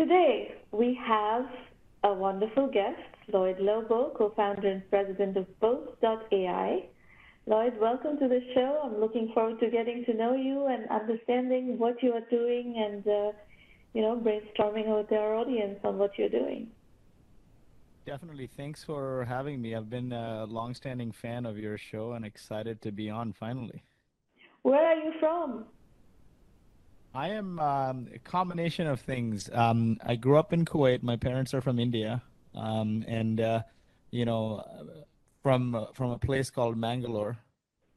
Today, we have a wonderful guest, Lloyd Lobo, co-founder and president of Boast.ai. Lloyd, welcome to the show. I'm looking forward to getting to know you and understanding what you are doing and, uh, you know, brainstorming with our audience on what you're doing. Definitely. Thanks for having me. I've been a longstanding fan of your show and excited to be on finally. Where are you from? I am um, a combination of things. Um, I grew up in Kuwait. My parents are from India, um, and uh, you know, from from a place called Mangalore.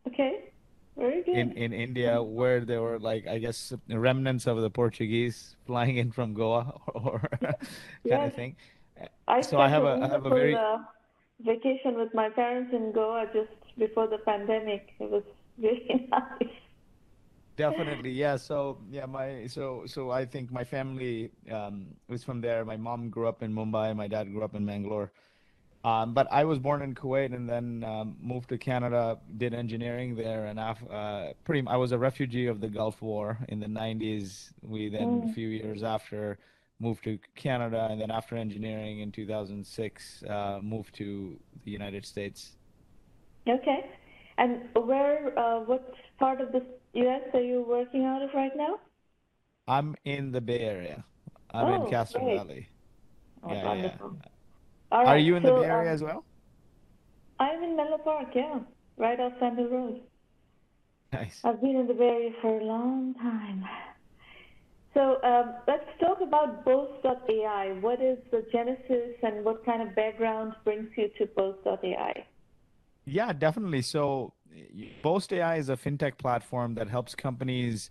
Okay, very good. In in India, where there were like I guess remnants of the Portuguese flying in from Goa or kind yes. of thing. I so I have a I have a very uh, vacation with my parents in Goa just before the pandemic. It was really nice. Definitely, yeah. So yeah, my so so I think my family um, was from there. My mom grew up in Mumbai. My dad grew up in Mangalore. Um, but I was born in Kuwait and then um, moved to Canada. Did engineering there, and af- uh, pretty. I was a refugee of the Gulf War in the '90s. We then mm. a few years after moved to Canada, and then after engineering in 2006, uh, moved to the United States. Okay, and where? Uh, what part of the U.S. are you working out of right now? I'm in the Bay Area. I'm oh, in Castro great. Valley. Oh, yeah, wonderful. yeah. Right, Are you in so, the Bay Area um, as well? I'm in Menlo Park, yeah, right off Sand Hill Road. Nice. I've been in the Bay Area for a long time. So um, let's talk about Boast.ai. What is the genesis and what kind of background brings you to Boast.ai? Yeah, definitely. So Boast AI is a fintech platform that helps companies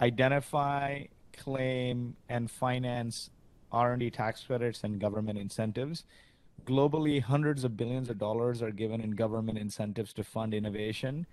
identify, claim, and finance R&D tax credits and government incentives. Globally, hundreds of billions of dollars are given in government incentives to fund innovation,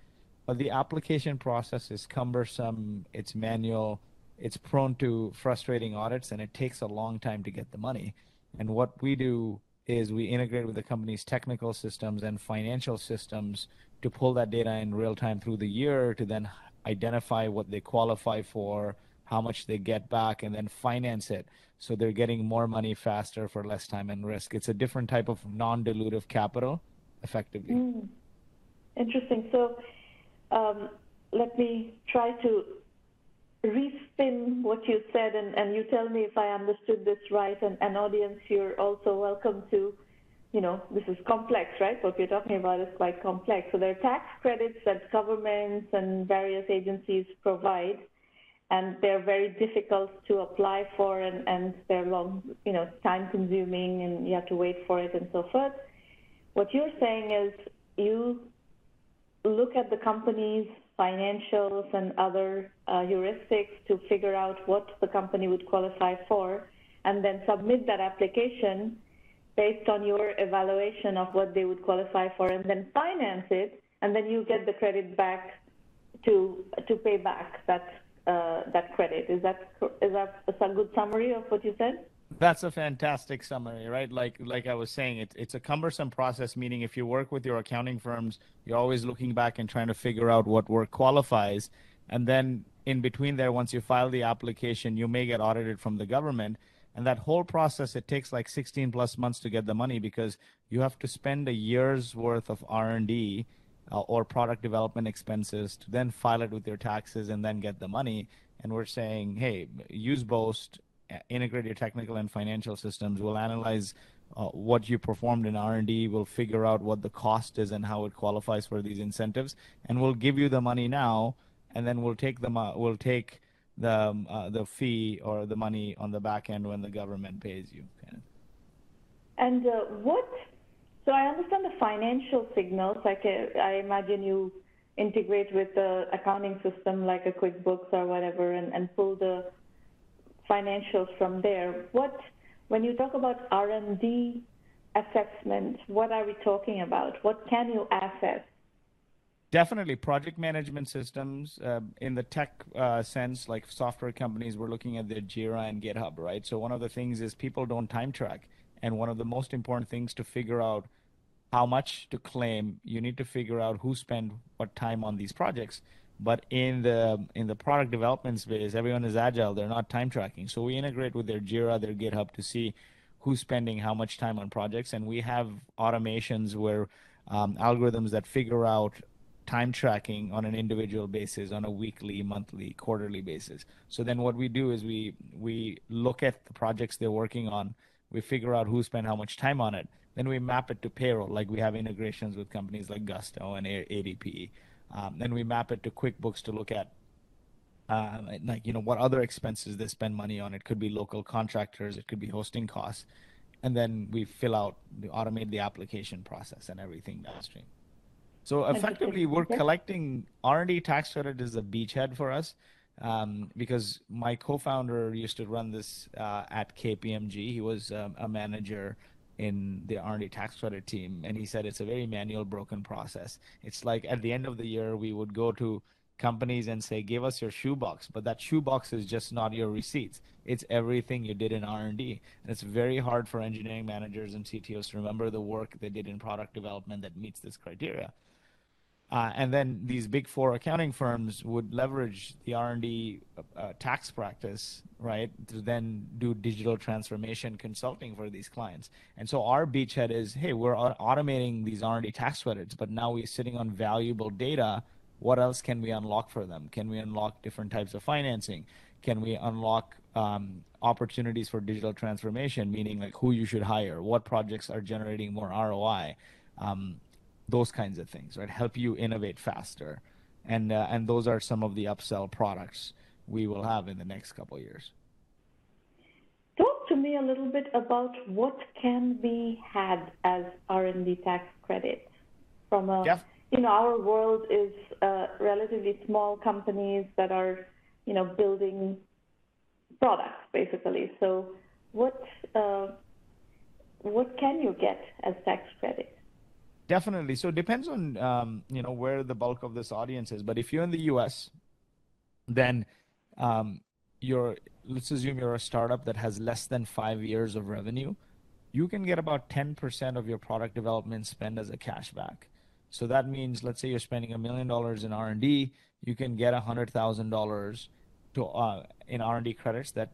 but the application process is cumbersome, it's manual, it's prone to frustrating audits, and it takes a long time to get the money. And what we do is we integrate with the company's technical systems and financial systems to pull that data in real time through the year to then identify what they qualify for, how much they get back, and then finance it. So they're getting more money faster for less time and risk. It's a different type of non dilutive capital, effectively. Mm. Interesting. So um, let me try to respin what you said, and, and you tell me if I understood this right. And an audience, you're also welcome to you know, this is complex, right? What we're talking about is quite complex. So there are tax credits that governments and various agencies provide, and they're very difficult to apply for, and, and they're long, you know, time consuming, and you have to wait for it and so forth. What you're saying is you look at the company's financials and other uh, heuristics to figure out what the company would qualify for, and then submit that application based on your evaluation of what they would qualify for and then finance it and then you get the credit back to to pay back that uh, that credit. Is that is that a good summary of what you said? That's a fantastic summary right? Like like i was saying it, it's a cumbersome process meaning if you work with your accounting firms you're always looking back and trying to figure out what work qualifies. And then in between there once you file the application you may get audited from the government and that whole process it takes like 16 plus months to get the money because you have to spend a year's worth of r&d uh, or product development expenses to then file it with your taxes and then get the money. And we're saying hey use boast integrate your technical and financial systems. We'll analyze uh, what you performed in r&d we'll figure out what the cost is and how it qualifies for these incentives. And we'll give you the money now and then we'll take them uh, we'll take the um, uh, the fee or the money on the back end when the government pays you. Kind of. And uh, what? So I understand the financial signals. Like uh, I imagine you integrate with the accounting system like a QuickBooks or whatever, and, and pull the financials from there. What? When you talk about R&D assessment, what are we talking about? What can you assess? Definitely, project management systems uh, in the tech uh, sense, like software companies, we're looking at their Jira and GitHub, right? So one of the things is people don't time track, and one of the most important things to figure out how much to claim, you need to figure out who spent what time on these projects. But in the in the product development space, everyone is agile. They're not time tracking. So we integrate with their Jira, their GitHub to see who's spending how much time on projects, and we have automations where um, algorithms that figure out time tracking on an individual basis on a weekly monthly quarterly basis. So then what we do is we we look at the projects they're working on. We figure out who spent how much time on it. Then we map it to payroll like we have integrations with companies like gusto and adp um, then we map it to quickbooks to look at uh, like you know what other expenses they spend money on. It could be local contractors it could be hosting costs. And then we fill out we automate the application process and everything downstream so effectively, we're collecting R&D tax credit is a beachhead for us um, because my co-founder used to run this uh, at KPMG. He was um, a manager in the R&D tax credit team, and he said it's a very manual, broken process. It's like at the end of the year, we would go to companies and say, "Give us your shoebox," but that shoebox is just not your receipts. It's everything you did in R&D, and it's very hard for engineering managers and CTOs to remember the work they did in product development that meets this criteria. Uh, and then these big four accounting firms would leverage the R&D uh, tax practice, right, to then do digital transformation consulting for these clients. And so our beachhead is, hey, we're automating these R&D tax credits, but now we're sitting on valuable data. What else can we unlock for them? Can we unlock different types of financing? Can we unlock um, opportunities for digital transformation, meaning like who you should hire, what projects are generating more ROI? Um, those kinds of things, right? Help you innovate faster, and uh, and those are some of the upsell products we will have in the next couple years. Talk to me a little bit about what can be had as R&D tax credit from a yeah. you know our world is uh, relatively small companies that are you know building products basically. So what uh, what can you get as tax credit? Definitely. So it depends on um, you know where the bulk of this audience is. But if you're in the U.S., then um, you're let's assume you're a startup that has less than five years of revenue. You can get about 10% of your product development spend as a cashback. So that means, let's say you're spending a million dollars in R&D, you can get a hundred thousand dollars to uh, in R&D credits that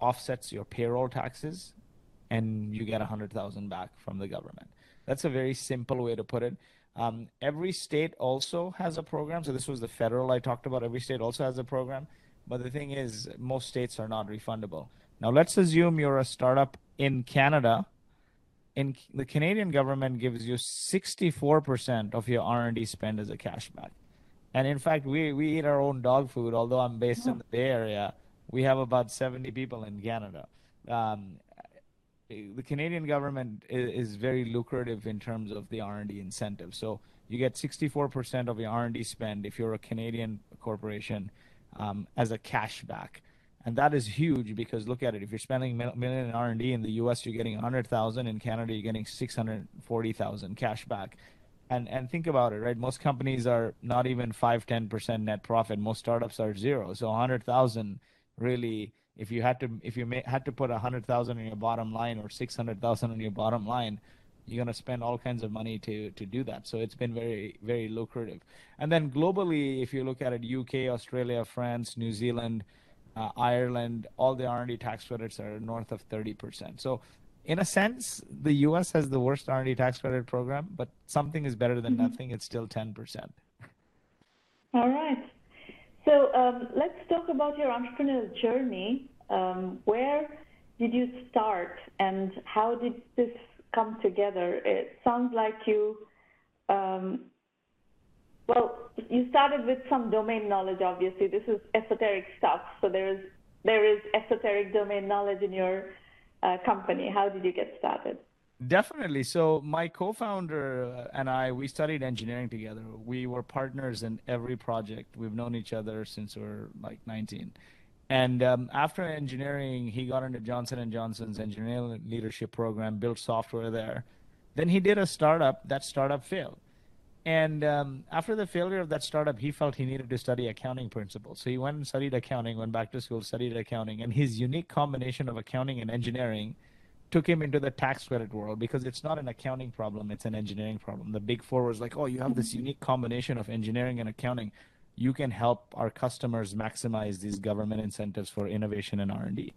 offsets your payroll taxes, and you get a hundred thousand back from the government. That's a very simple way to put it. Um, every state also has a program. So this was the federal I talked about. Every state also has a program. But the thing is, most states are not refundable. Now let's assume you're a startup in Canada. In the Canadian government gives you 64% of your R&D spend as a cashback. And in fact, we, we eat our own dog food. Although I'm based in the Bay Area, we have about 70 people in Canada. Um, the Canadian government is, is, very lucrative in terms of the R&D incentive. So you get 64% of your R&D spend if you're a Canadian corporation um, as a cashback. And that is huge because look at it. If you're spending million in R&D in the U.S., you're getting 100,000. In Canada, you're getting 640,000 cashback. And and think about it, right? Most companies are not even five, ten percent net profit. Most startups are zero. So 100,000 really if you had to if you may, had to put a hundred thousand in your bottom line or six hundred thousand on your bottom line you're going to spend all kinds of money to to do that. So it's been very very lucrative. And then globally if you look at it uk australia france new zealand uh, ireland all the r&d tax credits are north of 30% so in a sense the us has the worst r&d tax credit program but something is better than mm-hmm. nothing. It's still 10% all right so um, let's talk about your entrepreneurial journey. Um, where did you start and how did this come together? It sounds like you, um, well, you started with some domain knowledge, obviously. This is esoteric stuff. So there is, there is esoteric domain knowledge in your uh, company. How did you get started? Definitely. So my co-founder and I, we studied engineering together. We were partners in every project. We've known each other since we are like 19. And um, after engineering, he got into Johnson and Johnson's engineering leadership program, built software there. Then he did a startup. That startup failed. And um, after the failure of that startup, he felt he needed to study accounting principles. So he went and studied accounting, went back to school, studied accounting, and his unique combination of accounting and engineering – took him into the tax credit world because it's not an accounting problem, it's an engineering problem. The big four was like, oh, you have this unique combination of engineering and accounting. you can help our customers maximize these government incentives for innovation and R&D.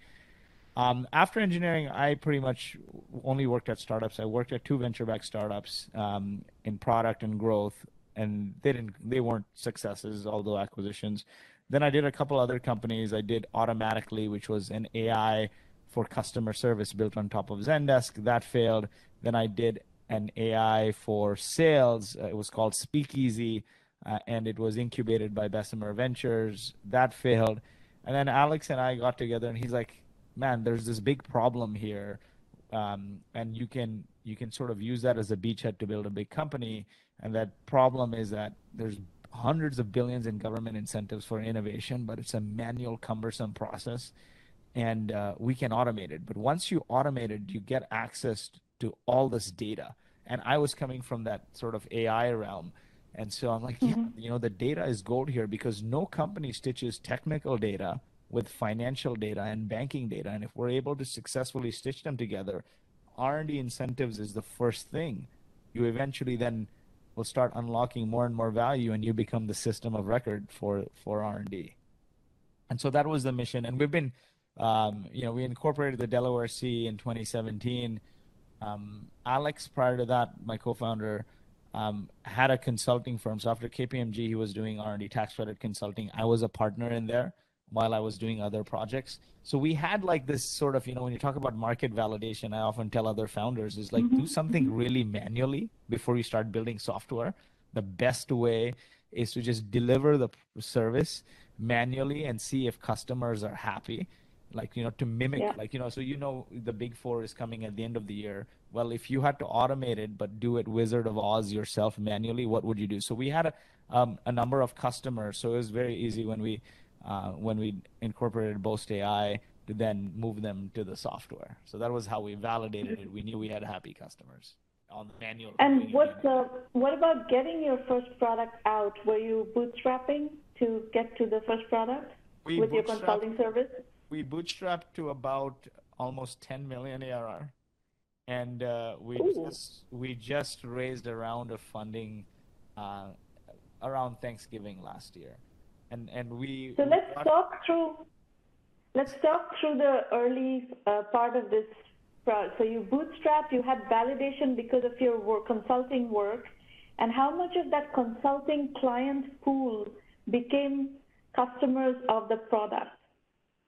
Um, after engineering, I pretty much only worked at startups. I worked at two venture-backed startups um, in product and growth, and they didn't, they weren't successes, although acquisitions. Then I did a couple other companies. I did Automatically, which was an AI for customer service built on top of Zendesk. That failed. Then I did an AI for sales. Uh, it was called Speakeasy, uh, and it was incubated by Bessemer Ventures. That failed. And then Alex and I got together, and he's like, man, there's this big problem here, um, and you can you can sort of use that as a beachhead to build a big company. And that problem is that there's hundreds of billions in government incentives for innovation, but it's a manual, cumbersome process, and uh, we can automate it. But once you automate it, you get access to all this data. And I was coming from that sort of AI realm. And so I'm like, mm-hmm. yeah, you know, the data is gold here because no company stitches technical data with financial data and banking data. And if we're able to successfully stitch them together, R&D incentives is the first thing. You eventually then will start unlocking more and more value, and you become the system of record for for R&D. And so that was the mission. And we've been, um, you know, we incorporated the Delaware C in 2017. Um, Alex, prior to that, my co-founder, um, had a consulting firm. So after KPMG, he was doing R&D tax credit consulting. I was a partner in there while I was doing other projects. So we had like this sort of, you know, when you talk about market validation, I often tell other founders is like mm-hmm. do something mm-hmm. really manually before you start building software. The best way is to just deliver the service manually and see if customers are happy. Like, you know, to mimic, yeah. like, you know, so you know the big four is coming at the end of the year. Well, if you had to automate it, but do it Wizard of Oz yourself manually, what would you do? So we had a, um, a number of customers. So it was very easy when we, uh, when we incorporated Boast AI to then move them to the software. So that was how we validated it. We knew we had happy customers on the manual. And what uh, what about getting your first product out? Were you bootstrapping to get to the first product we with your consulting service? We bootstrapped to about almost 10 million ARR, and uh, we Ooh. just we just raised a round of funding uh, around Thanksgiving last year and and we. So let's talk through. Let's talk through the early uh, part of this. So you bootstrapped. You had validation because of your work, consulting work, and how much of that consulting client pool became customers of the product?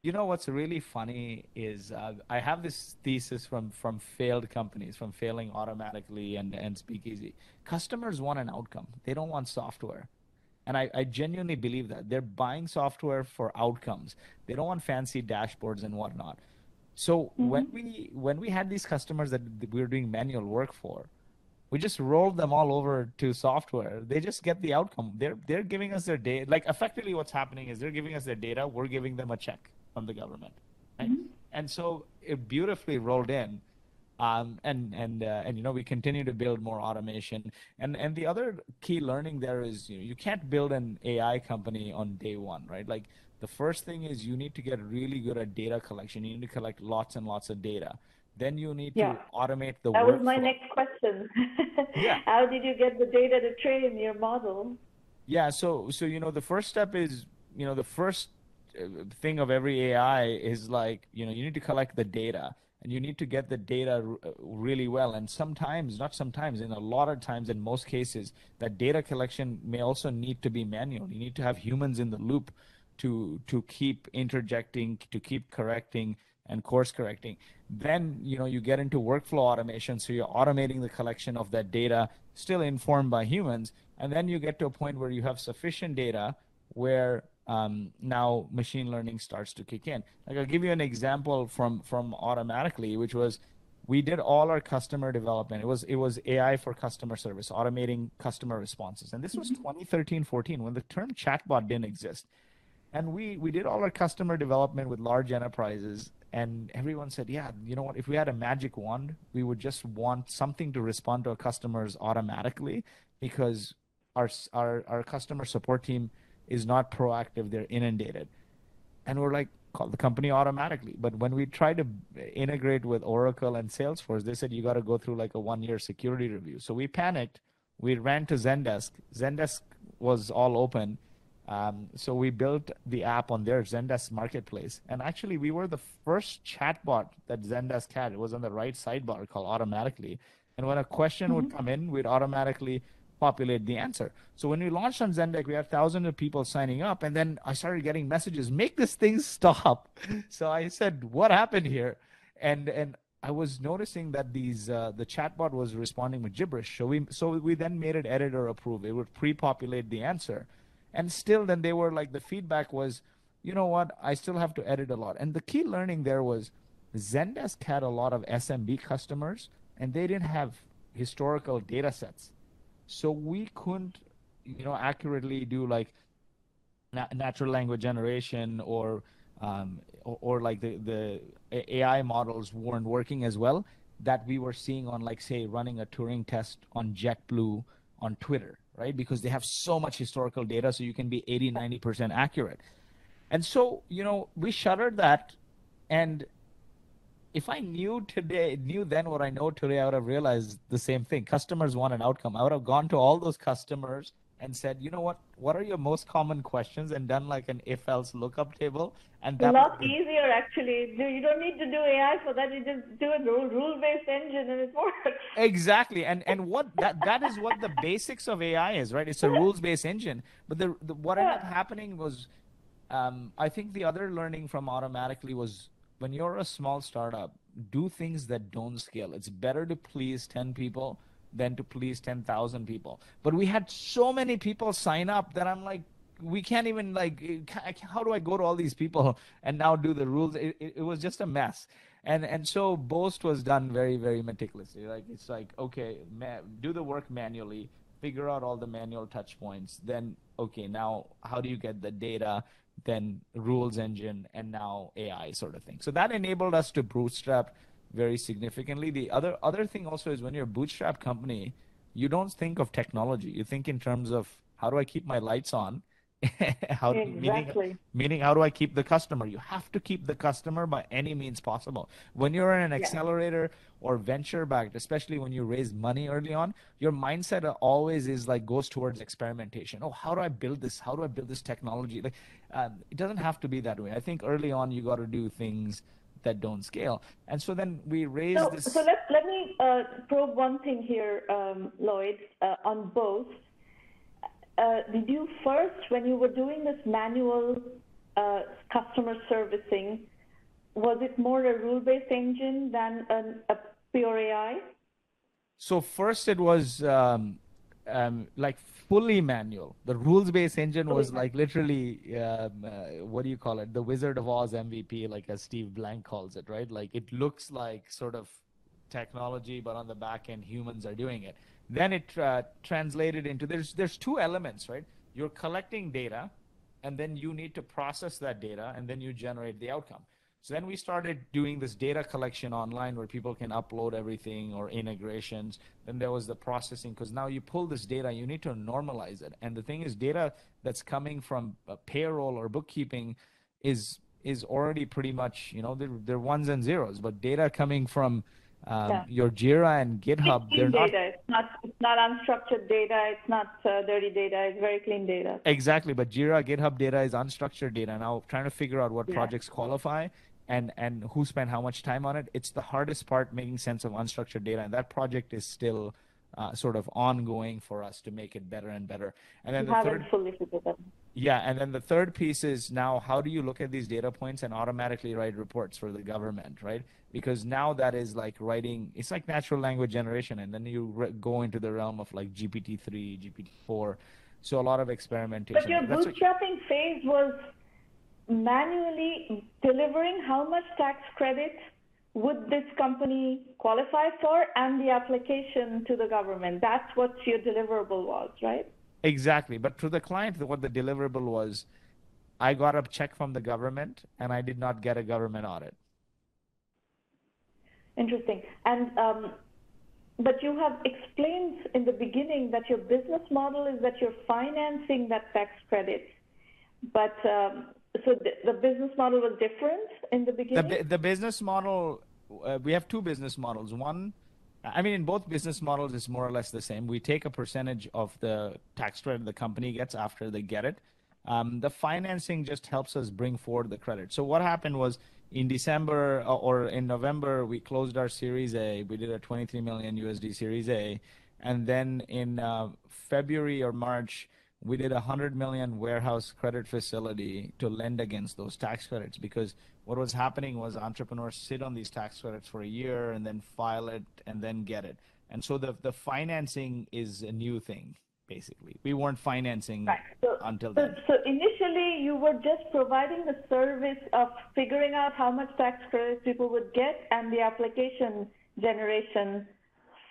You know what's really funny is uh, I have this thesis from from failed companies, from failing automatically and and Speakeasy. Customers want an outcome. They don't want software. And I, I, genuinely believe that they're buying software for outcomes. They don't want fancy dashboards and whatnot. So mm-hmm. when we when we had these customers that we were doing manual work for, we just rolled them all over to software. They just get the outcome. They're they're giving us their data. Like effectively, what's happening is they're giving us their data. We're giving them a check from the government, right? mm-hmm. and so it beautifully rolled in. Um, and and uh, and you know we continue to build more automation and and the other key learning there is you, know, you can't build an AI company on day one right like the first thing is you need to get really good at data collection you need to collect lots and lots of data then you need yeah. to automate the that was my next question yeah how did you get the data to train your model yeah so so you know the first step is you know the first thing of every AI is like you know you need to collect the data and you need to get the data uh, really well. And sometimes not sometimes in a lot of times in most cases that data collection may also need to be manual. You need to have humans in the loop to to keep interjecting to keep correcting and course correcting. Then you know you get into workflow automation. So you're automating the collection of that data still informed by humans. And then you get to a point where you have sufficient data where um, now machine learning starts to kick in. Like I'll give you an example from from automatically, which was we did all our customer development. It was it was AI for customer service, automating customer responses, and this was mm-hmm. 2013, 14 when the term chatbot didn't exist. And we we did all our customer development with large enterprises, and everyone said, yeah, you know what? If we had a magic wand, we would just want something to respond to our customers automatically because our our our customer support team is not proactive, they're inundated. And we're like, call the company automatically. But when we tried to integrate with Oracle and Salesforce, they said you got to go through like a one year security review. So we panicked. We ran to Zendesk. Zendesk was all open. Um, so we built the app on their Zendesk marketplace, and actually we were the first chatbot that Zendesk had. It was on the right sidebar called automatically, and when a question mm-hmm. would come in, we'd automatically populate the answer. So when we launched on Zendesk, we had thousands of people signing up, and then I started getting messages, "Make this thing stop." So I said, "What happened here?" And and I was noticing that these uh, the chatbot was responding with gibberish. So we so we then made it editor approved. It would pre-populate the answer, and still then they were like the feedback was, you know what? I still have to edit a lot. And the key learning there was Zendesk had a lot of SMB customers, and they didn't have historical data sets, so we couldn't, you know, accurately do like na- natural language generation or um, or, or, like the, the AI models weren't working as well that we were seeing on like say running a Turing test on JetBlue on Twitter, right? Because they have so much historical data, so you can be 80, 90% accurate. And so, you know, we shuttered that. And if I knew today, knew then what I know today, I would have realized the same thing. Customers want an outcome. I would have gone to all those customers and said, you know what, what are your most common questions and done like an if else lookup table. And that a lot easier actually. You don't need to do AI for that. You just do a rule based engine and it works. Exactly. And and what that that is what the basics of AI is, right? It's a rules based engine. But the, the what ended up happening was um, I think the other learning from automatically was when you're a small startup, do things that don't scale. It's better to please 10 people than to please 10,000 people. But we had so many people sign up that I'm like, we can't even like, how do I go to all these people and now do the rules? It, it, it was just a mess. And, and so Boast was done very, very meticulously. Like, it's like, okay, ma- do the work manually, figure out all the manual touch points. Then, okay, now how do you get the data? Then rules engine and now AI sort of thing. So that enabled us to bootstrap very significantly. The other other thing also is when you're a bootstrap company, you don't think of technology. You think in terms of how do I keep my lights on? how exactly. meaning, meaning how do I keep the customer? You have to keep the customer by any means possible. When you're in an yeah. accelerator or venture backed, especially when you raise money early on, your mindset always is like goes towards experimentation. Oh, how do I build this? How do I build this technology? Like, um, it doesn't have to be that way. I think early on you got to do things that don't scale. And so then we raise so, this. So let, let me uh, probe one thing here, um, Lloyd, uh, on Boast. Uh, did you first, when you were doing this manual uh, customer servicing, was it more a rule-based engine than an, a pure AI? So first it was um, um, like fully manual. The rules based engine was like literally, um, uh, what do you call it? The Wizard of Oz MVP, like as Steve Blank calls it, right? Like it looks like sort of technology, but on the back end, humans are doing it. Then it uh, translated into there's there's two elements, right? You're collecting data, and then you need to process that data, and then you generate the outcome. So then we started doing this data collection online where people can upload everything or integrations. Then there was the processing because now you pull this data, you need to normalize it. And the thing is, data that's coming from payroll or bookkeeping is is already pretty much you know they're, they're ones and zeros. But data coming from um, yeah. your Jira and GitHub, they're not. Data. It's not it's not unstructured data. It's not uh, dirty data. It's very clean data. Exactly, but Jira, GitHub data is unstructured data. Now, trying to figure out what yeah. projects qualify and and who spent how much time on it it's the hardest part making sense of unstructured data and that project is still uh, sort of ongoing for us to make it better and better and then you the third fully figured yeah and then the third piece is now how do you look at these data points and automatically write reports for the government right because now that is like writing it's like natural language generation and then you re- go into the realm of like gpt-3 gpt-4 so a lot of experimentation but your That's bootstrapping what... phase was manually delivering how much tax credit would this company qualify for and the application to the government. That's what your deliverable was, right? Exactly. But to the client, what the deliverable was, I got a check from the government and I did not get a government audit. Interesting. And um, but you have explained in the beginning that your business model is that you're financing that tax credit, but um, so the, the business model was different in the beginning. The, the business model, uh, we have two business models. One, I mean, in both business models, it's more or less the same. We take a percentage of the tax credit the company gets after they get it, Um, the financing just helps us bring forward the credit. So what happened was in December uh, or in November, we closed our Series A. We did a 23 million USD Series A. And then in uh, February or March, we did a 100 million warehouse credit facility to lend against those tax credits because what was happening was entrepreneurs sit on these tax credits for a year and then file it and then get it. And so the, the financing is a new thing basically. We weren't financing right. so, until so, then. So initially, you were just providing the service of figuring out how much tax credits people would get and the application generation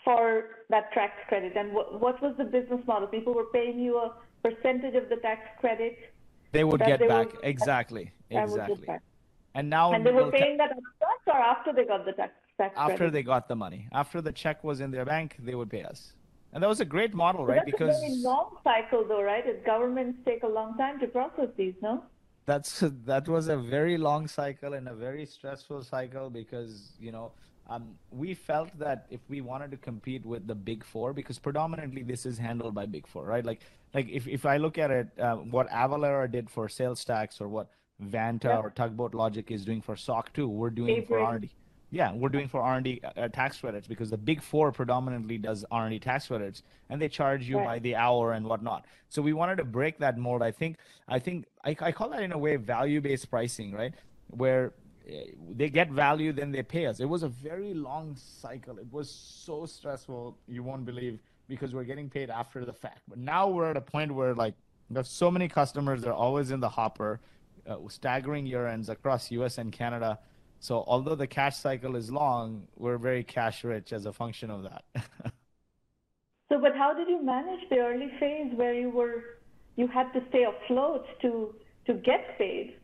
for that tax credit. And what, what was the business model? People were paying you a percentage of the tax credit. They would get they back would, exactly, exactly. Back. And now, and they were paying that upfront or after they got the tax. tax after credit? they got the money, after the check was in their bank, they would pay us. And that was a great model, right? That's because a very long cycle, though, right? As governments take a long time to process these, no? That's that was a very long cycle and a very stressful cycle because you know um, we felt that if we wanted to compete with the big four, because predominantly this is handled by big four, right? Like like if, if I look at it, uh, what Avalara did for sales tax or what Vanta yeah. or Tugboat Logic is doing for SOC 2, we're doing for R&D. Yeah, we're doing for R&D uh, tax credits because the big four predominantly does R&D tax credits, and they charge you right. by the hour and whatnot. So we wanted to break that mold. I think I think I, I call that in a way value-based pricing, right? Where they get value, then they pay us. It was a very long cycle. It was so stressful, you won't believe, because we're getting paid after the fact. But now we're at a point where like there's so many customers, they're always in the hopper, uh, staggering year ends across U.S. and Canada so although the cash cycle is long, we're very cash rich as a function of that. so, but how did you manage the early phase where you were you had to stay afloat to to get paid?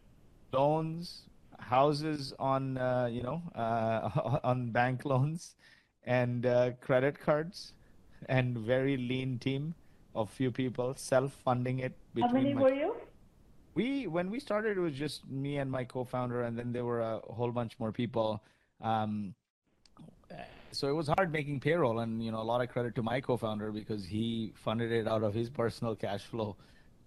Loans, houses on uh, you know uh, on bank loans, and uh, credit cards, and very lean team of few people self funding it. How many my... were you? we when we started it was just me and my co-founder and then there were a whole bunch more people um, so it was hard making payroll and you know a lot of credit to my co-founder because he funded it out of his personal cash flow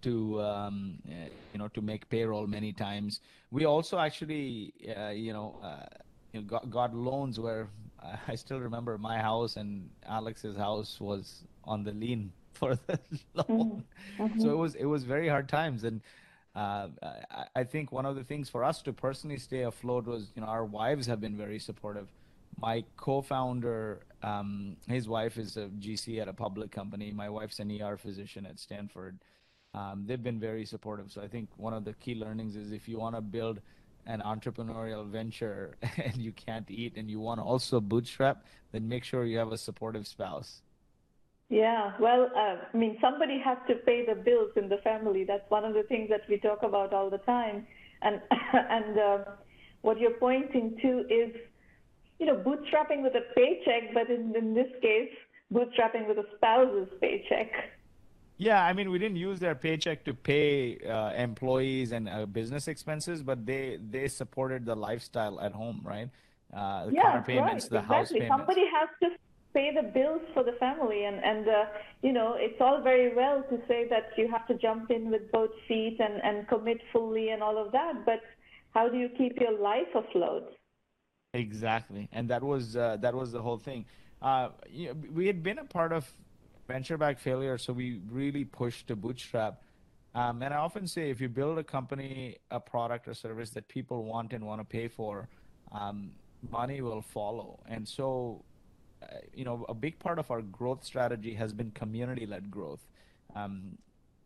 to um, you know to make payroll many times we also actually uh, you know, uh, you know got, got loans where uh, I still remember my house and Alex's house was on the lien for the loan. Mm-hmm. So it was it was very hard times and uh, I, I, think one of the things for us to personally stay afloat was, you know, our wives have been very supportive. My co-founder, um, his wife is a GC at a public company. My wife's an ER physician at Stanford. Um, they've been very supportive. So I think one of the key learnings is if you want to build an entrepreneurial venture and you can't eat and you want to also bootstrap, then make sure you have a supportive spouse. Yeah, well, uh, I mean, somebody has to pay the bills in the family. That's one of the things that we talk about all the time. And and uh, what you're pointing to is, you know, bootstrapping with a paycheck, but in, in this case, bootstrapping with a spouse's paycheck. Yeah, I mean, we didn't use their paycheck to pay uh, employees and uh, business expenses, but they they supported the lifestyle at home, right? Uh, the yeah, car payments, right, the exactly. house payments. Somebody has to pay the bills for the family and and uh, you know it's all very well to say that you have to jump in with both feet and and commit fully and all of that but how do you keep your life afloat exactly and that was uh, that was the whole thing uh, you know, we had been a part of venture back failure so we really pushed to bootstrap um, and i often say if you build a company a product or service that people want and want to pay for um, money will follow and so uh, you know, a big part of our growth strategy has been community-led growth. Um,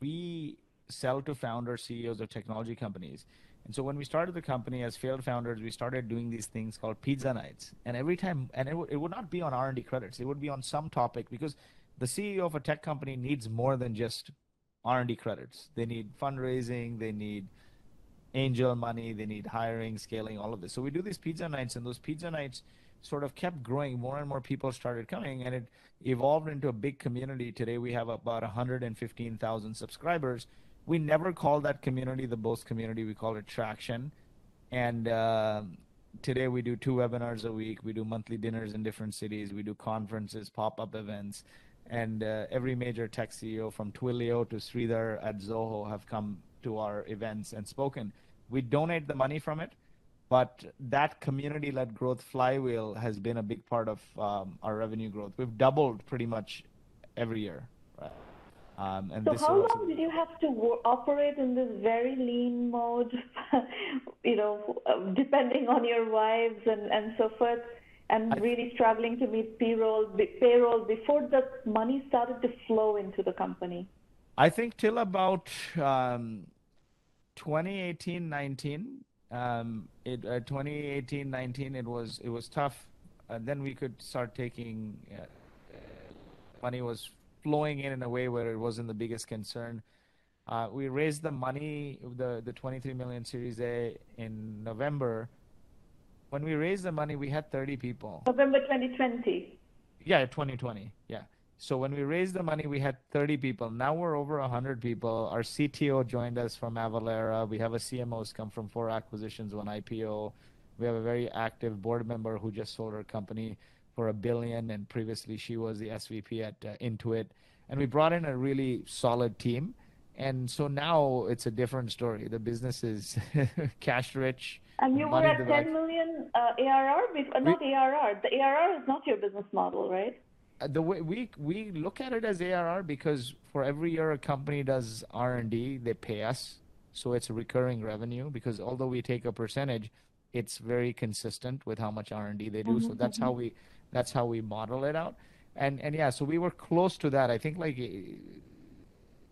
we sell to founders, CEOs of technology companies. And so when we started the company as failed founders, we started doing these things called pizza nights. And every time, and it, w- it would not be on R&D credits. It would be on some topic because the CEO of a tech company needs more than just R&D credits. They need fundraising. They need angel money. They need hiring, scaling, all of this. So we do these pizza nights, and those pizza nights – sort of kept growing. More and more people started coming, and it evolved into a big community. Today we have about 115,000 subscribers. We never call that community the Boast community. We call it Traction. And uh, today we do two webinars a week. We do monthly dinners in different cities. We do conferences, pop-up events. And uh, every major tech CEO from Twilio to Sridhar at Zoho have come to our events and spoken. We donate the money from it, but that community-led growth flywheel has been a big part of um, our revenue growth. We've doubled pretty much every year. Right? Um, and so how long did you have to operate in this very lean mode, you know, depending on your wives and, and so forth, and really struggling to meet payroll, payroll before the money started to flow into the company? I think till about um, 2018, 19, um, it, uh, 2018, 19, it was, it was tough. And then we could start taking, uh, money was flowing in in a way where it wasn't the biggest concern. Uh, we raised the money, the the 23 million Series A in November. When we raised the money, we had 30 people. November 2020. Yeah, 2020. Yeah. So when we raised the money, we had 30 people. Now we're over 100 people. Our CTO joined us from Avalara. We have a CMO who's come from four acquisitions, one IPO. We have a very active board member who just sold her company for a billion, and previously she was the SVP at uh, Intuit. And we brought in a really solid team. And so now it's a different story. The business is cash rich. And you were at 10 million uh, ARR, before, not we, ARR. The ARR is not your business model, right? Uh, the way we we look at it as ARR because for every year a company does R and D, they pay us, so it's a recurring revenue. Because although we take a percentage, it's very consistent with how much R and D they do. Mm-hmm, so that's mm-hmm. how we that's how we model it out. And and yeah, so we were close to that. I think like eh,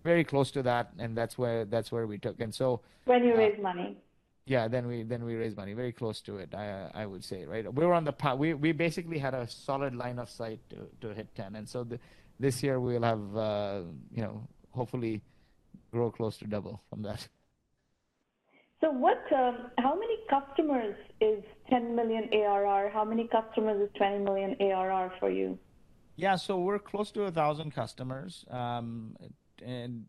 very close to that, and that's where that's where we took. And so when you uh, raise money. Yeah, then we then we raised money, very close to it. I I would say, right? We were on the path we we basically had a solid line of sight to to hit ten, and so the, this year we'll have uh, you know hopefully grow close to double from that. So what, um, how many customers is 10 million ARR? How many customers is 20 million ARR for you? Yeah, so we're close to a thousand customers, um, and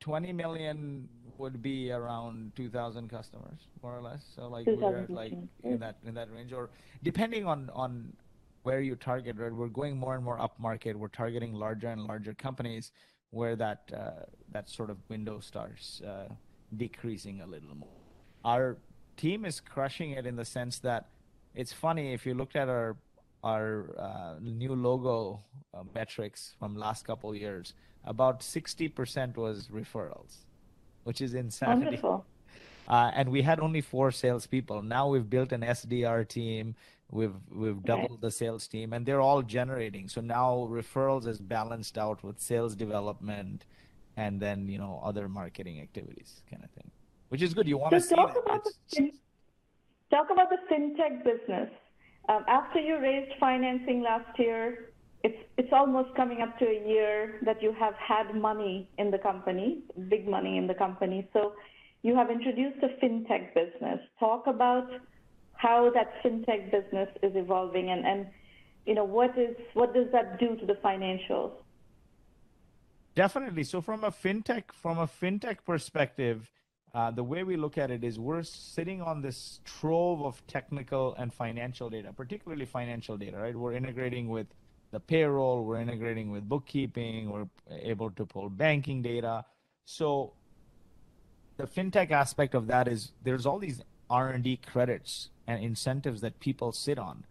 20 million would be around 2,000 customers, more or less. So like we're like in that in that range, or depending on on where you target. Right, we're going more and more up market. We're targeting larger and larger companies, where that uh, that sort of window starts uh, decreasing a little more our team is crushing it in the sense that it's funny if you looked at our our uh, new logo uh, metrics from last couple years, about 60% was referrals, which is insanity. Wonderful. Uh, and we had only four salespeople. Now we've built an SDR team. We've we've doubled okay. the sales team, and they're all generating. So now referrals is balanced out with sales development, and then you know other marketing activities, kind of thing which is good. You want so to see talk about, the, talk about the fintech business. Um, after you raised financing last year, it's it's almost coming up to a year that you have had money in the company, big money in the company. So you have introduced a fintech business. Talk about how that fintech business is evolving and, and you know what is what does that do to the financials? Definitely. So from a fintech from a fintech perspective, uh, the way we look at it is we're sitting on this trove of technical and financial data, particularly financial data, right? We're integrating with the payroll, we're integrating with bookkeeping, we're able to pull banking data. So the fintech aspect of that is there's all these R&D credits and incentives that people sit on,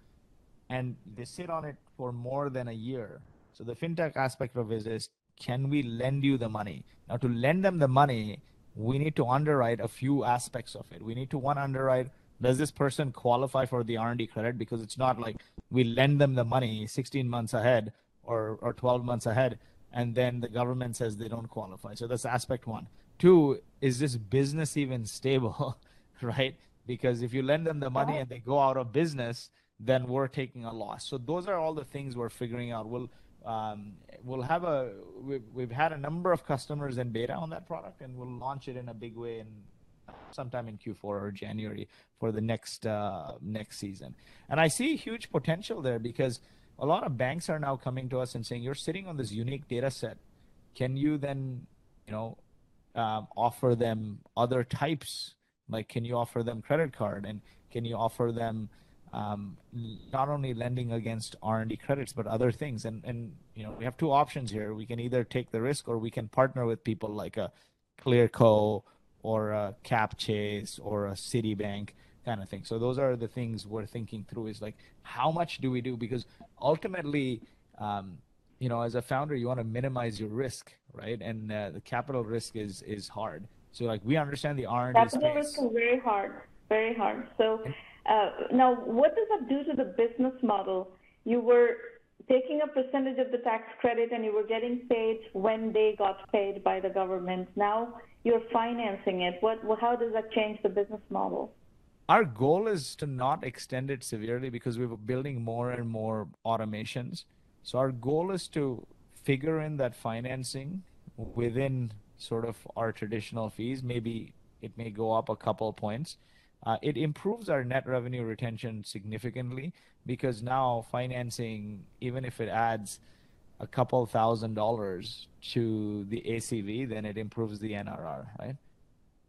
and they sit on it for more than a year. So the fintech aspect of it is, can we lend you the money? Now to lend them the money, we need to underwrite a few aspects of it. We need to one underwrite does this person qualify for the R&D credit because it's not like we lend them the money 16 months ahead or or 12 months ahead and then the government says they don't qualify. So that's aspect 1. 2 is this business even stable, right? Because if you lend them the money and they go out of business, then we're taking a loss. So those are all the things we're figuring out. We'll um, we'll have a we've, we've had a number of customers in beta on that product and we'll launch it in a big way in sometime in Q4 or January for the next uh, next season. And I see huge potential there because a lot of banks are now coming to us and saying, "You're sitting on this unique data set. Can you then, you know, um, offer them other types? Like, can you offer them credit card and can you offer them um, not only lending against R&D credits, but other things. And, and, you know, we have two options here. We can either take the risk or we can partner with people like a Clearco or a Capchase or a Citibank kind of thing. So those are the things we're thinking through is like, how much do we do? Because ultimately, um, you know, as a founder, you want to minimize your risk, right? And uh, the capital risk is is hard. So like we understand the R and D Capital risk is very hard, very hard. So uh, now, what does that do to the business model? You were taking a percentage of the tax credit and you were getting paid when they got paid by the government. Now you're financing it. What, how does that change the business model? Our goal is to not extend it severely because we are building more and more automations. So our goal is to figure in that financing within sort of our traditional fees. Maybe it may go up a couple points. Uh, it improves our net revenue retention significantly because now financing, even if it adds a couple thousand dollars to the ACV, then it improves the NRR, right?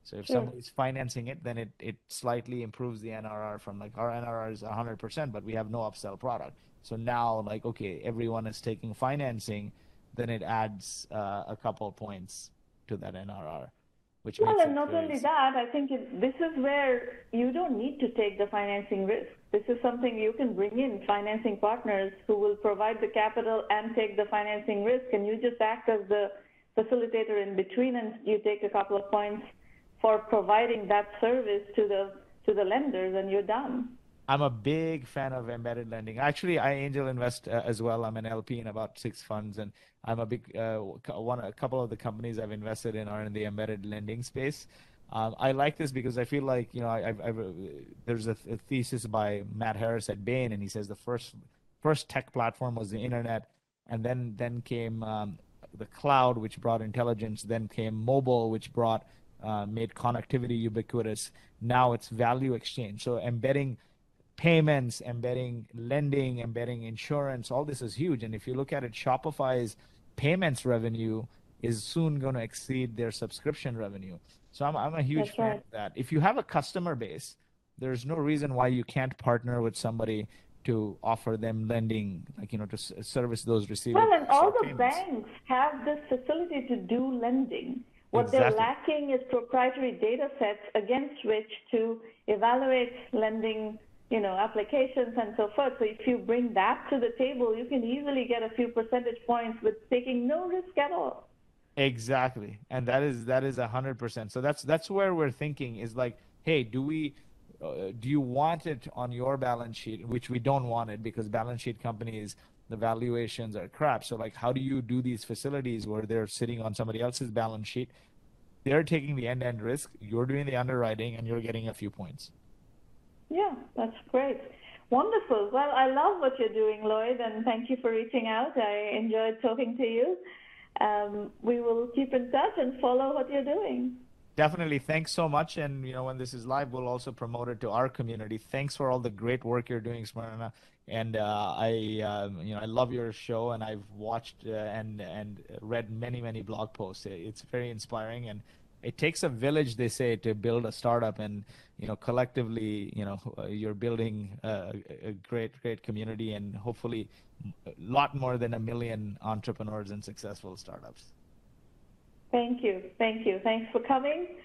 So if sure. somebody's financing it, then it, it slightly improves the NRR from like our NRR is 100%, but we have no upsell product. So now, like, okay, everyone is taking financing, then it adds uh, a couple points to that NRR. Which well, and not only that, I think it, this is where you don't need to take the financing risk. This is something you can bring in financing partners who will provide the capital and take the financing risk, and you just act as the facilitator in between, and you take a couple of points for providing that service to the to the lenders, and you're done. I'm a big fan of embedded lending. Actually, I angel invest uh, as well. I'm an LP in about six funds, and I'm a big uh, one. A couple of the companies I've invested in are in the embedded lending space. Um, I like this because I feel like you know I, I've, I've, there's a, a, thesis by Matt Harris at Bain, and he says the first first tech platform was the internet, and then then came um, the cloud, which brought intelligence. Then came mobile, which brought uh, made connectivity ubiquitous. Now it's value exchange. So embedding payments, embedding lending, embedding insurance, all this is huge. And if you look at it, Shopify's payments revenue is soon going to exceed their subscription revenue. So I'm, I'm a huge That's fan right. of that. If you have a customer base, there's no reason why you can't partner with somebody to offer them lending, like you know, to service those receivables. Well, and all the payments. banks have this facility to do lending. What exactly. they're lacking is proprietary data sets against which to evaluate lending you know, applications and so forth. So if you bring that to the table, you can easily get a few percentage points with taking no risk at all. Exactly, and that is that is a hundred percent. So that's that's where we're thinking is like, hey, do we? Uh, do you want it on your balance sheet, which we don't want it because balance sheet companies the valuations are crap. So like, how do you do these facilities where they're sitting on somebody else's balance sheet? They're taking the end-to-end risk. You're doing the underwriting, and you're getting a few points. Yeah, that's great. Wonderful. Well, I love what you're doing, Lloyd, and thank you for reaching out. I enjoyed talking to you. Um, we will keep in touch and follow what you're doing. Definitely. Thanks so much. And you know, when this is live, we'll also promote it to our community. Thanks for all the great work you're doing, Sramana. And uh, I, um, you know, I love your show, and I've watched uh, and and read many many blog posts. It's very inspiring, and it takes a village, they say, to build a startup, and you know, collectively, you know, you're building a, a, great, great community, and hopefully, a lot more than a million entrepreneurs and successful startups. Thank you, thank you, thanks for coming.